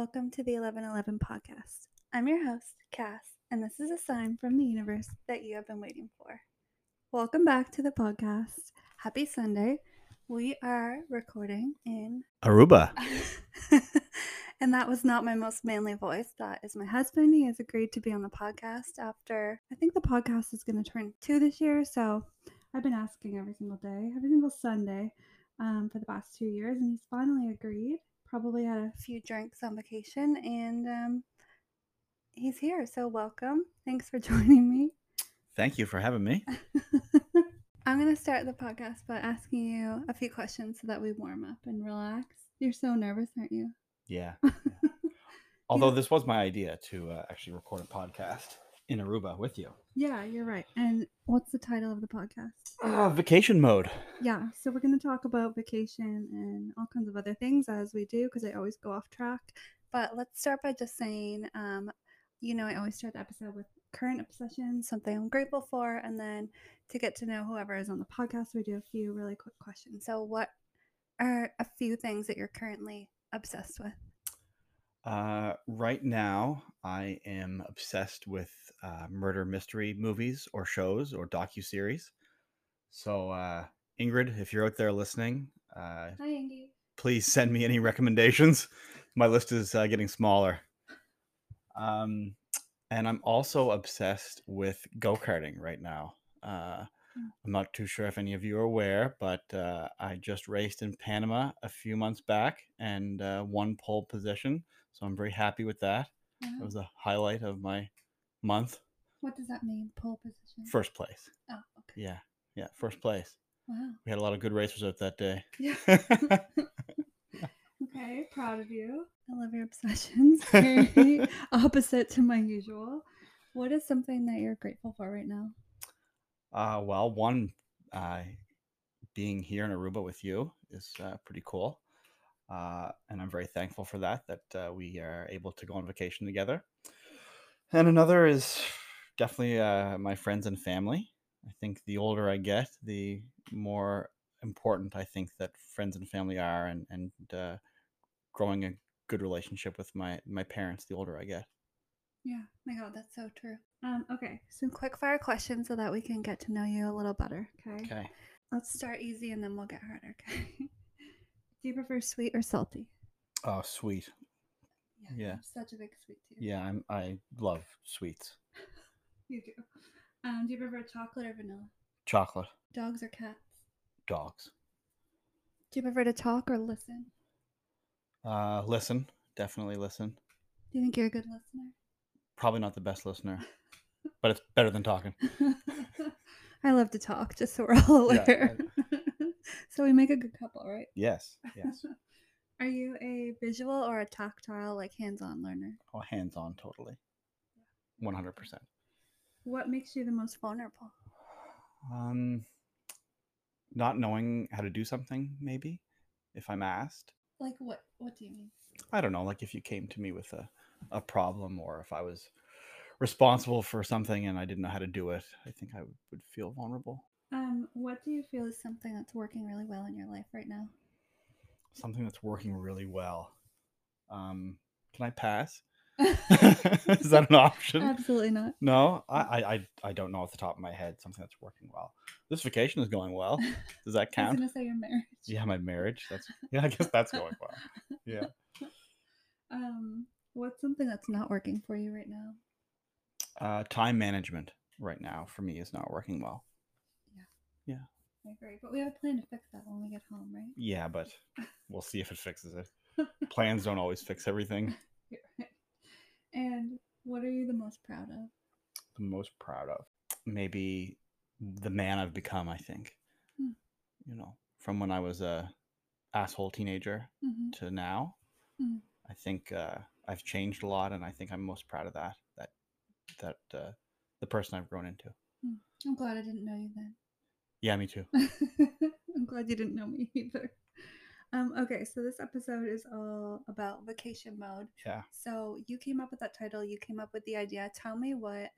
Welcome to the 1111 podcast. I'm your host, Kas, and this is a sign from the universe that you have been waiting for. Welcome back to the podcast. Happy Sunday. We are recording in Aruba. and that was not my most manly voice. That is my husband. He has agreed to be on the podcast after I think the podcast is going to turn two this year. So I've been asking every single day, every single Sunday um, for the past two years, and he's finally agreed. Probably had a few drinks on vacation, and um, he's here. So welcome. Thanks for joining me. Thank you for having me. I'm going to start the podcast by asking you a few questions so that we warm up and relax. You're so nervous, aren't you? Yeah. yeah. Although this was my idea to uh, actually record a podcast in Aruba with you. Yeah, you're right. And what's the title of the podcast? Uh, vacation mode. Yeah, so we're going to talk about vacation and all kinds of other things as we do because I always go off track. But let's start by just saying, um, you know, I always start the episode with current obsession, something I'm grateful for, and then to get to know whoever is on the podcast, we do a few really quick questions. So, what are a few things that you're currently obsessed with? Uh, right now, I am obsessed with uh, murder mystery movies or shows or docu series. So, uh, Ingrid, if you're out there listening, uh, Hi, please send me any recommendations. My list is uh, getting smaller. Um, and I'm also obsessed with go karting right now. Uh. I'm not too sure if any of you are aware, but uh, I just raced in Panama a few months back and uh, won pole position. So I'm very happy with that. It Wow. was a highlight of my month. What does that mean? Pole position. First place. Oh, okay. Yeah. Yeah. First place. Wow. We had a lot of good racers out that day. Yeah. okay, proud of you. I love your obsessions. Very opposite to my usual. What is something that you're grateful for right now? Uh, well, one, uh, being here in Aruba with you is uh, pretty cool. Uh, and I'm very thankful for that, that uh, we are able to go on vacation together. And another is definitely uh, my friends and family. I think the older I get, the more important I think that friends and family are, and, and uh, growing a good relationship with my, my parents the older I get. Yeah, my God, that's so true. Um, okay, some quick fire questions so that we can get to know you a little better. Okay. Okay. Let's start easy and then we'll get harder. Okay. Do you prefer sweet or salty? Oh, sweet. Yeah. I'm such a big sweet tooth. Yeah, I'm, I love sweets. You do. Um, do you prefer chocolate or vanilla? Chocolate. Dogs or cats? Dogs. Do you prefer to talk or listen? Uh, listen, definitely listen. Do you think you're a good listener? Probably not the best listener, but it's better than talking. I love to talk, just so we're all Yeah, aware. so we make a good couple, right? Yes, yes. Are you a visual or a tactile, like hands-on learner? Oh, hands on, totally. One hundred percent. What makes you the most vulnerable? Um, not knowing how to do something, maybe, if I'm asked. Like what? What do you mean? I don't know, like if you came to me with a, a problem or if I was responsible for something and I didn't know how to do it, I think I would, feel vulnerable. Um, what do you feel is something that's working really well in your life right now? Something that's working really well. Um, can I pass? Is that an option? Absolutely not. No, I, I, I, don't know off the top of my head something that's working well. This vacation is going well. Does that I was count? gonna say your marriage. Yeah, my marriage. That's yeah. I guess that's going well. Yeah. Um, what's something that's not working for you right now? Uh, time management right now for me is not working well. Yeah. Yeah. I agree, but we have a plan to fix that when we get home, right? Yeah, but we'll see if it fixes it. Plans don't always fix everything. Right. And what are you the most proud of? The most proud of maybe the man I've become. I think. Hmm. You know, from when I was a asshole teenager Mm-hmm. to now, Mm. I think uh, I've changed a lot, and I think I'm most proud of that. That that uh, the person I've grown into. I'm glad I didn't know you then. Yeah, me too. I'm glad you didn't know me either. Um, okay, so this episode is all about vacation mode. Yeah. So you came up with that title, you came up with the idea. Tell me what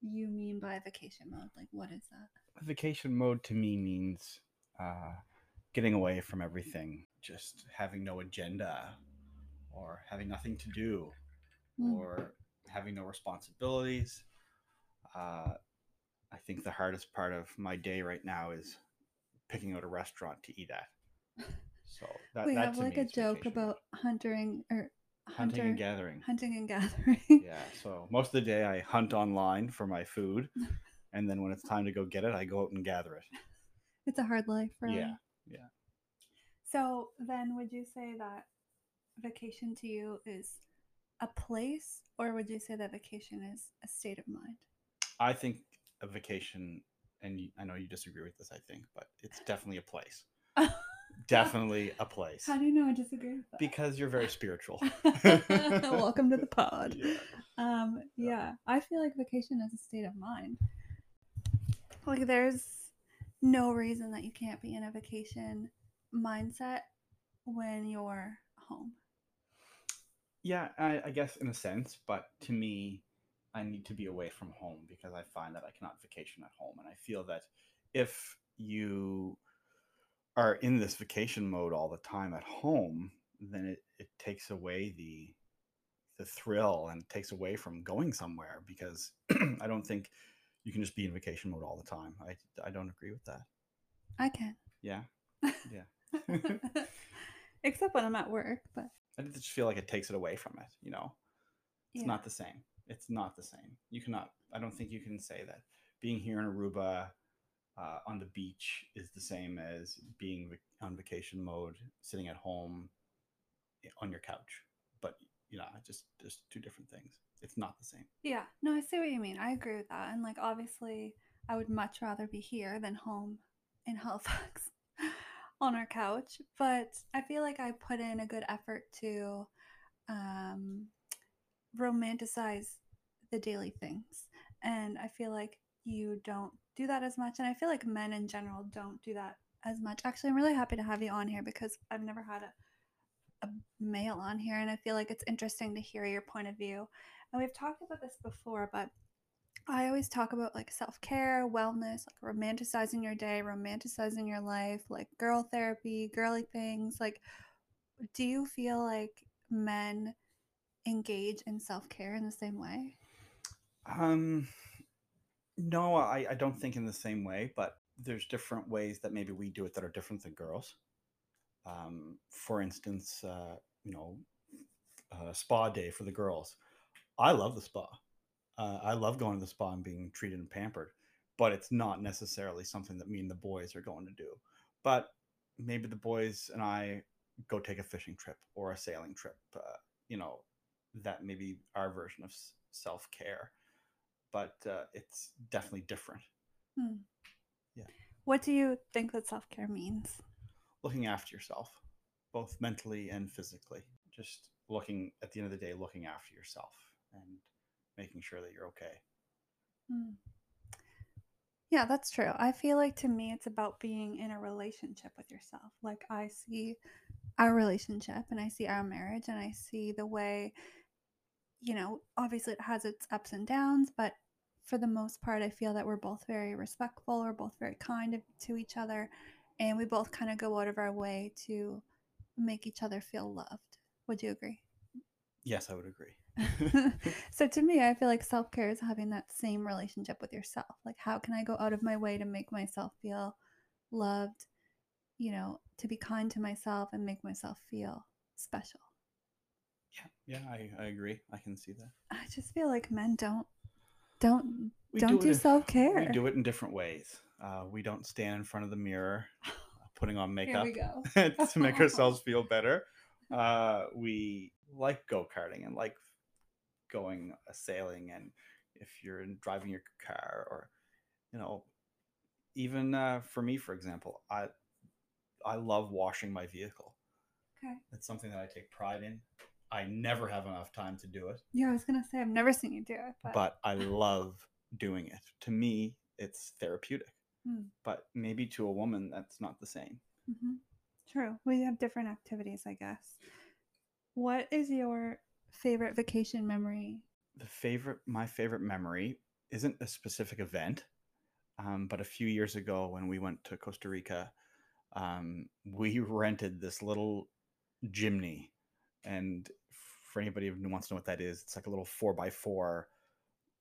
you mean by vacation mode. Like, what is that? Vacation mode to me means uh, getting away from everything, just having no agenda or having nothing to do Mm. or having no responsibilities. Uh, I think the hardest part of my day right now is picking out a restaurant to eat at. So that, we that have like a joke about hunting or hunting and gathering. hunting and gathering. Yeah. So most of the day I hunt online for my food, and then when it's time to go get it, I go out and gather it. It's a hard life, really. Yeah. Yeah. So then, would you say that vacation to you is a place, or would you say that vacation is a state of mind? I think a vacation, and you, I know you disagree with this, I think, but it's definitely a place. Definitely a place. How do you know I disagree with that? Because you're very spiritual. Welcome to the pod. Yeah. Um, yeah, I feel like vacation is a state of mind. Like, there's no reason that you can't be in a vacation mindset when you're home. Yeah, I, I guess in a sense, but to me, I need to be away from home because I find that I cannot vacation at home. And I feel that if you are in this vacation mode all the time at home, then it, it takes away the the thrill and takes away from going somewhere because I don't think you can just be in vacation mode all the time. I, I don't agree with that. I can. Yeah. Yeah. Except when I'm at work, but I just feel like it takes it away from it, you know? It's yeah. not the same. It's not the same. You cannot, I don't think you can say that being here in Aruba uh, on the beach is the same as being on vacation mode, sitting at home eh, on your couch. But, you know, just, just two different things. It's not the same. Yeah, no, I see what you mean. I agree with that. And like obviously I would much rather be here than home in Halifax on our couch. But I feel like I put in a good effort to um romanticize the daily things. And I feel like you don't do that as much. And I feel like men in general don't do that as much. Actually, I'm really happy to have you on here because I've never had a, a male on here. And I feel like it's interesting to hear your point of view. And we've talked about this before, but I always talk about like self care, wellness, like romanticizing your day, romanticizing your life, like girl therapy, girly things. Like, do you feel like men engage in self care in the same way? Um, no, I, I don't think in the same way, but there's different ways that maybe we do it that are different than girls. Um, for instance, uh, you know, uh, spa day for the girls. I love the spa. Uh, I love going to the spa and being treated and pampered, but it's not necessarily something that me and the boys are going to do. But maybe the boys and I go take a fishing trip or a sailing trip. Uh, you know, that may be our version of self care, but uh, it's definitely different. Hmm. Yeah. What do you think that self care means? Looking after yourself, both mentally and physically. Just looking at the end of the day, looking after yourself and making sure that you're okay. Hmm. Yeah, that's true. I feel like to me, it's about being in a relationship with yourself. Like, I see our relationship and I see our marriage and I see the way, you know, obviously it has its ups and downs, but for the most part, I feel that we're both very respectful, we're both very kind to each other, and we both kind of go out of our way to make each other feel loved. Would you agree? Yes, I would agree. so to me, I feel like self care is having that same relationship with yourself. Like, how can I go out of my way to make myself feel loved? You know, to be kind to myself and make myself feel special. Yeah, yeah, I, I agree. I can see that. I just feel like men don't don't We don't it do self care. We do it in different ways. Uh, we don't stand in front of the mirror uh, putting on makeup we go. to make ourselves feel better. Uh, we like go karting and like going uh, sailing, and if you're in driving your car, or you know, even uh, for me, for example, I I love washing my vehicle. Okay. It's something that I take pride in. I never have enough time to do it, Yeah, I was gonna say I've never seen you do it, but, but I love doing it. To me, it's therapeutic. Hmm. But maybe to a woman, that's not the same. Mhm. true. We have different activities, I guess. What is your favorite vacation memory? The favorite, my favorite memory isn't a specific event, um, but a few years ago when we went to Costa Rica, um, we rented this little Jimny, and for anybody who wants to know what that is, it's like a little four by four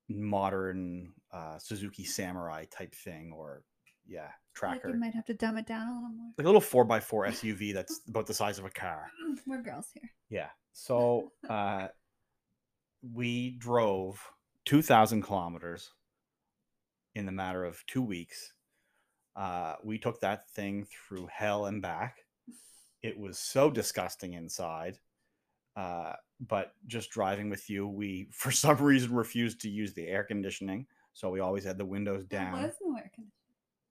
modern uh, Suzuki Samurai type thing, or yeah, tracker. Like you might have to dumb it down a little more. like a little four by four SUV that's about the size of a car. We're girls here. Yeah. So uh, we drove 2,000 kilometers in the matter of two weeks. Uh, we took that thing through hell and back. It was so disgusting inside. Uh, but just driving with you, we for some reason refused to use the air conditioning. So we always had the windows down. There was no air conditioning.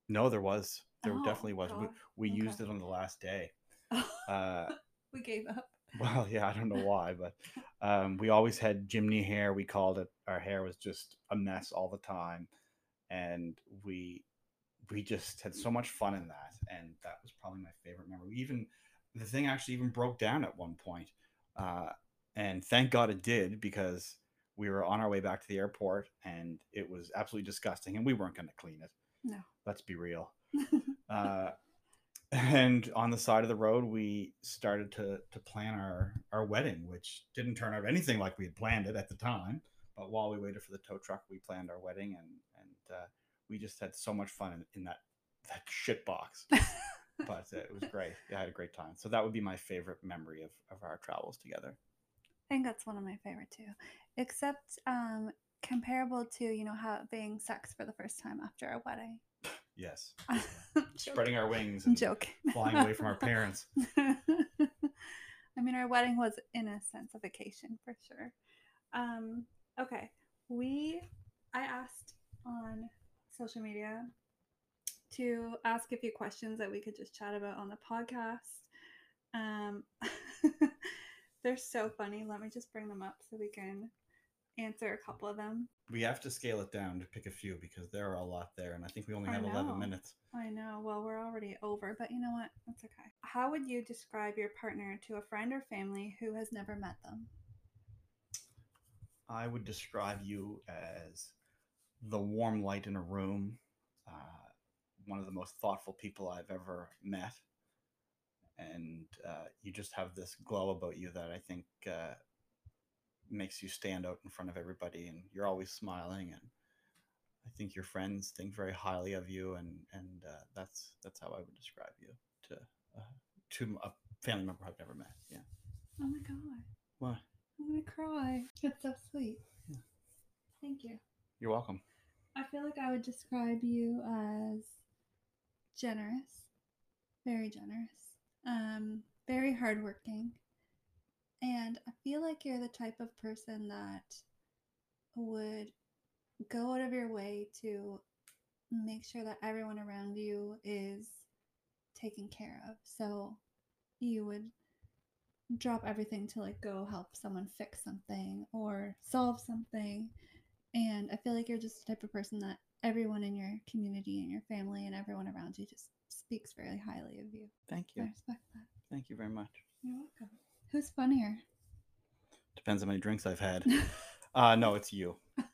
No, there was. There Oh, definitely was. We, God. we Okay. used it on the last day. Uh, we gave up. well, yeah, I don't know why, but um, we always had Jimny hair. We called it. Our hair was just a mess all the time, and we we just had so much fun in that, and that was probably my favorite memory. We even the thing actually even broke down at one point, uh, and thank God it did because we were on our way back to the airport, and it was absolutely disgusting, and we weren't going to clean it. No. let's be real. Uh, and on the side of the road, we started to to plan our our wedding, which didn't turn out anything like we had planned it at the time. But while we waited for the tow truck, we planned our wedding, and and uh, we just had so much fun in, in that that shit box. but uh, it was great. I had a great time. So that would be my favorite memory of of our travels together. I think that's one of my favorite too. Except um comparable to, you know, having sex for the first time after a wedding. Yes, spreading our wings and joking. flying away from our parents. I mean, our wedding was in a sense a vacation for sure. Um, okay, we I asked on social media to ask a few questions that we could just chat about on the podcast. Um, they're so funny. Let me just bring them up so we can answer a couple of them. We have to scale it down to pick a few because there are a lot there, and I think we only have eleven minutes. I know. Well, we're already over, but you know what? That's okay. How would you describe your partner to a friend or family who has never met them? I would describe you as the warm light in a room, uh, one of the most thoughtful people I've ever met. And uh, you just have this glow about you that I think uh, makes you stand out in front of everybody. And you're always smiling. And I think your friends think very highly of you. And, and uh, that's, that's how I would describe you to, uh, to a family member I've never met. Yeah. Oh my god. What? I'm gonna cry. That's so sweet. Yeah. Thank you. You're welcome. I feel like I would describe you as generous, very generous, um, very hardworking, and I feel like you're the type of person that would go out of your way to make sure that everyone around you is taken care of. So you would drop everything to like go help someone fix something or solve something. And I feel like you're just the type of person that everyone in your community and your family and everyone around you just speaks very highly of you. Thank I you. respect that. Thank you very much. You're welcome. Who's funnier? Depends how many drinks I've had. Uh, no, it's you.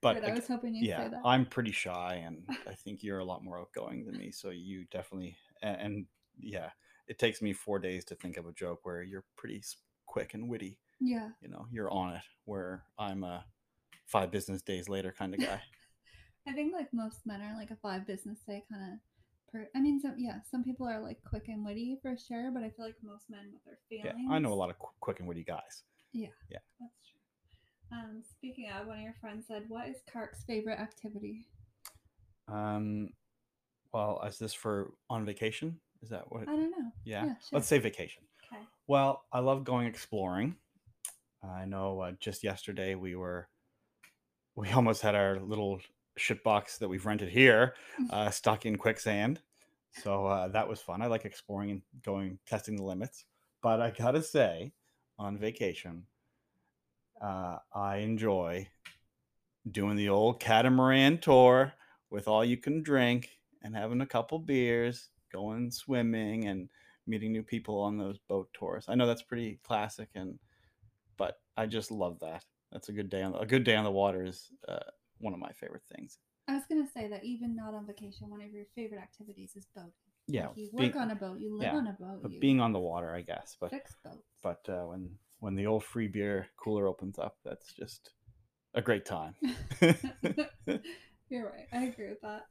But Good, I was hoping you'd yeah, say that. I'm pretty shy, and I think you're a lot more outgoing than me. So you definitely, and, and yeah, it takes me four days to think of a joke where you're pretty quick and witty. yeah. You know, you're on it. Where I'm a five business days later kind of guy. I think like most men are like a five business day kind of. Per- I mean, some yeah, some people are like quick and witty for sure, but I feel like most men with their feelings. yeah. I know a lot of qu- quick and witty guys. Yeah. Yeah. That's true. Um, speaking of, one of your friends said, "What is Kark's favorite activity?" Um, well, is this for on vacation? Is that what? I don't know. yeah. yeah, Let's say vacation. Okay. Well, I love going exploring. I know uh, just yesterday we were, we almost had our little shit box that we've rented here uh, stuck in quicksand. So uh, that was fun. I like exploring and going, testing the limits. But I gotta say, on vacation, uh, I enjoy doing the old catamaran tour with all you can drink and having a couple beers, going swimming and meeting new people on those boat tours. I know that's pretty classic, and but I just love that. That's a good day on a good day on the water is uh, one of my favorite things. I was gonna say that even not on vacation, one of your favorite activities is boating. Yeah, Like, you being- work on a boat, you live yeah, on a boat, but you being on the water, I guess. But fix boats. but uh, when when the old free beer cooler opens up, that's just a great time. You're right. I agree with that.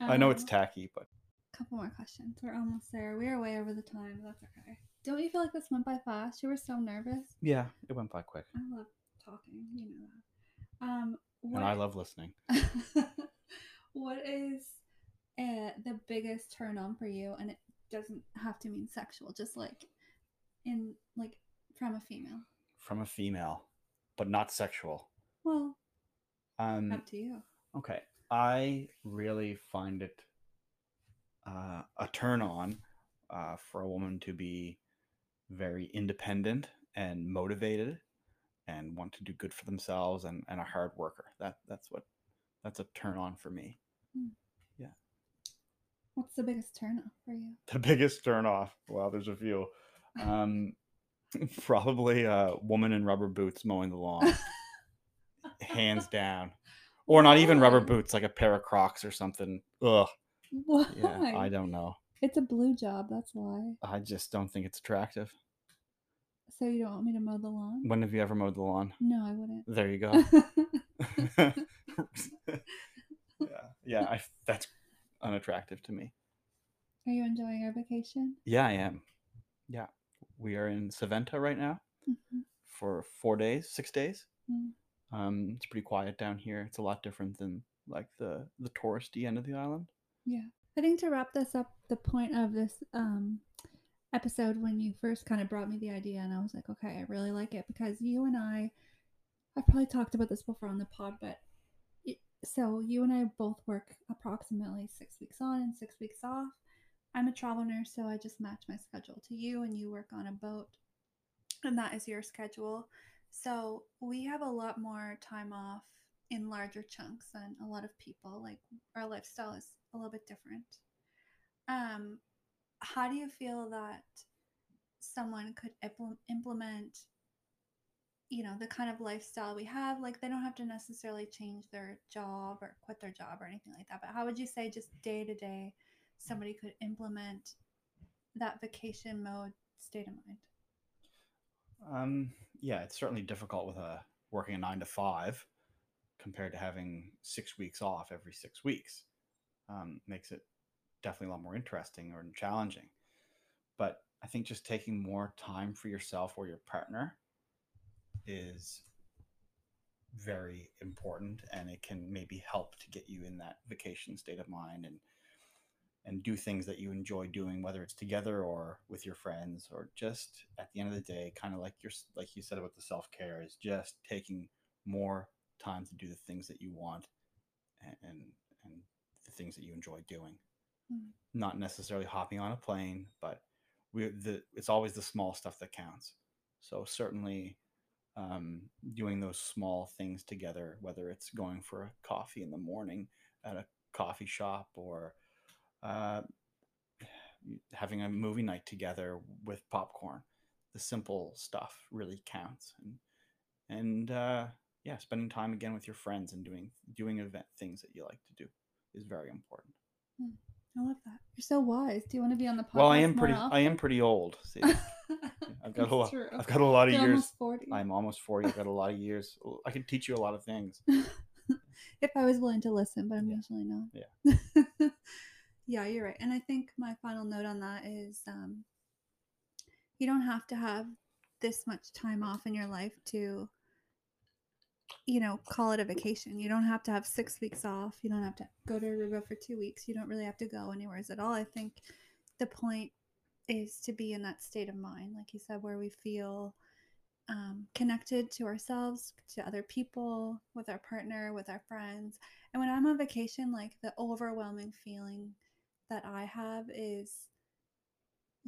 I know it's Um, tacky, but a couple more questions. We're almost there. We are way over the time, that's okay. Don't you feel like this went by fast? You were so nervous. yeah, it went by quick. I love talking. You know that. Um, what, And I love listening. what is uh, the biggest turn on for you? And it doesn't have to mean sexual. Just like in like from a female. From a female, but not sexual. Well, Um, up to you. Okay. I really find it uh, a turn on uh, for a woman to be very independent and motivated and want to do good for themselves and, and a hard worker. That that's what that's a turn on for me. Yeah. What's the biggest turn off for you? The biggest turn off. Well, there's a few. Um, probably a woman in rubber boots mowing the lawn, hands down. Or not even rubber boots, like a pair of Crocs or something. Ugh. Why? Yeah, I don't know. It's a blue job. That's why. I just don't think it's attractive. So you don't want me to mow the lawn? When have you ever mowed the lawn? No, I wouldn't. There you go. yeah, yeah. I, that's unattractive to me. Are you enjoying our vacation? Yeah, I am. Yeah, we are in Savaneta right now Mhm. for four days, six days. Mm. Um, it's pretty quiet down here. It's a lot different than like the the touristy end of the island. Yeah. I think to wrap this up, the point of this um, episode when you first kind of brought me the idea, and I was like, okay, I really like it because you and I, I've probably talked about this before on the pod, but it, so you and I both work approximately six weeks on and six weeks off. I'm a travel nurse, so I just match my schedule to you, and you work on a boat, and that is your schedule. So we have a lot more time off in larger chunks than a lot of people. Like our lifestyle is a little bit different. Um, how do you feel that someone could impl- implement, you know, the kind of lifestyle we have? Like they don't have to necessarily change their job or quit their job or anything like that. But how would you say just day to day somebody could implement that vacation mode state of mind? Um, yeah, it's certainly difficult with a working a nine to five compared to having six weeks off every six weeks. Um, makes it definitely a lot more interesting or challenging. But I think just taking more time for yourself or your partner is very important and it can maybe help to get you in that vacation state of mind and and do things that you enjoy doing whether it's together or with your friends or just at the end of the day kind of like your like you said about the self-care is just taking more time to do the things that you want and and, and the things that you enjoy doing Mm. not necessarily hopping on a plane but we the it's always the small stuff that counts so certainly um, doing those small things together, whether it's going for a coffee in the morning at a coffee shop or uh, having a movie night together with popcorn. The simple stuff really counts, and and uh, yeah, spending time again with your friends and doing doing event things that you like to do is very important. I love that. You're so wise. Do you want to be on the podcast? well, I am pretty I am pretty old. See, I've got a lot. true. I've got a lot of You're years. almost 40. I'm almost forty. I've got a lot of years. I can teach you a lot of things. if I was willing to listen, but I'm Yeah. usually not. Yeah. yeah, you're right. And I think my final note on that is um, you don't have to have this much time off in your life to, you know, call it a vacation. You don't have to have six weeks off. You don't have to go to Aruba for two weeks. You don't really have to go anywhere at all. I think the point is to be in that state of mind, like you said, where we feel um, connected to ourselves, to other people, with our partner, with our friends. And when I'm on vacation, like the overwhelming feeling that I have is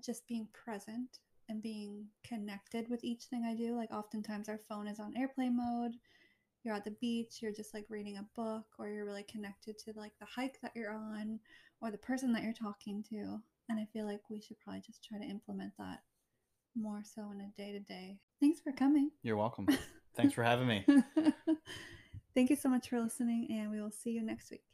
just being present and being connected with each thing I do. Like oftentimes our phone is on airplane mode. You're at the beach, you're just like reading a book, or you're really connected to like the hike that you're on or the person that you're talking to. And I feel like we should probably just try to implement that more so in a day to day. Thanks for coming. You're welcome. Thanks for having me. Thank you so much for listening, and we will see you next week.